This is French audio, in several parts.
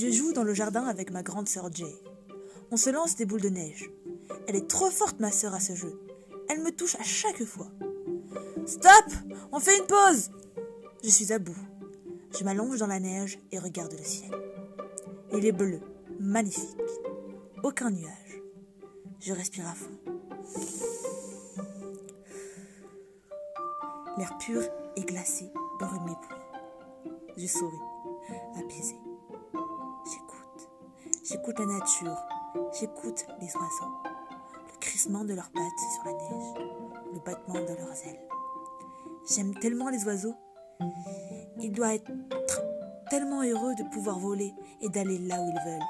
Je joue dans le jardin avec ma grande sœur Jay. On se lance des boules de neige. Elle est trop forte, ma sœur, à ce jeu. Elle me touche à chaque fois. Stop On fait une pause Je suis à bout. Je m'allonge dans la neige et regarde le ciel. Il est bleu, magnifique. Aucun nuage. Je respire à fond. L'air pur et glacé brûle mes poumons. Je souris, apaisé. J'écoute. La nature. J'écoute les oiseaux. Le crissement de leurs pattes sur la neige. Le battement de leurs ailes. J'aime tellement les oiseaux. Ils doivent être tellement heureux de pouvoir voler et d'aller là où ils veulent,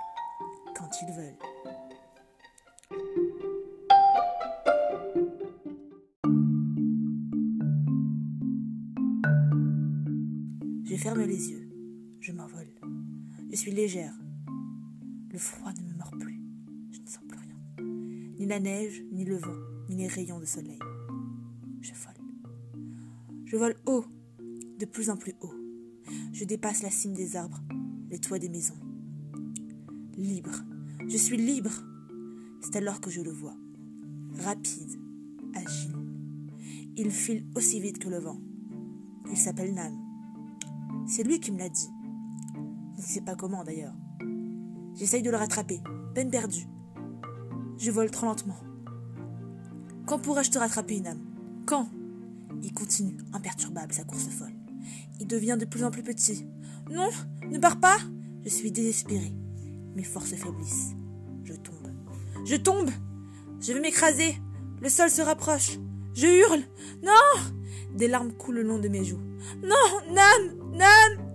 quand ils veulent. Je ferme les yeux. Je m'envole. Je suis légère. Le froid ne me mord plus. Je ne sens plus rien. Ni la neige, ni le vent, ni les rayons de soleil. Je vole. Je vole haut, de plus en plus haut. Je dépasse la cime des arbres, les toits des maisons. Libre. Je suis libre. C'est alors que je le vois. Rapide, agile. Il file aussi vite que le vent. Il s'appelle Nam. C'est lui qui me l'a dit. Je ne sais pas comment d'ailleurs. J'essaye de le rattraper, peine perdue. Je vole trop lentement. Quand pourrais-je te rattraper, Nam Quand? Il continue, imperturbable, sa course folle. Il devient de plus en plus petit. Non, ne pars pas Je suis désespérée. Mes forces faiblissent. Je tombe. Je tombe Je vais m'écraser. Le sol se rapproche. Je hurle. Non Des larmes coulent le long de mes joues. Non Nam Nam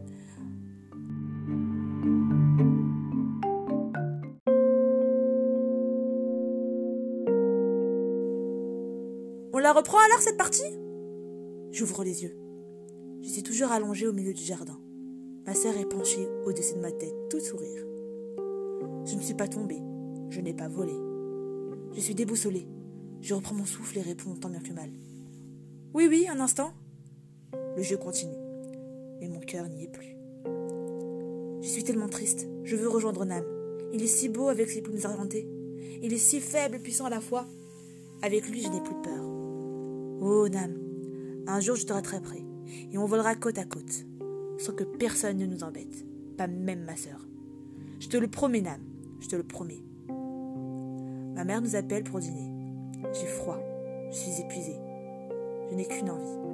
la reprend alors cette partie? J'ouvre les yeux. Je suis toujours allongée au milieu du jardin. Ma sœur est penchée au-dessus de ma tête, tout sourire. Je ne suis pas tombée. Je n'ai pas volé. Je suis déboussolée. Je reprends mon souffle et réponds tant bien que mal. Oui, oui, un instant. Le jeu continue. Mais mon cœur n'y est plus. Je suis tellement triste. Je veux rejoindre Nam. Il est si beau avec ses plumes argentées. Il est si faible et puissant à la fois. Avec lui, je n'ai plus peur. Oh, Nam, un jour je te rattraperai et on volera côte à côte, sans que personne ne nous embête, pas même ma sœur. Je te le promets, Nam, je te le promets. Ma mère nous appelle pour dîner. J'ai froid, je suis épuisée. Je n'ai qu'une envie,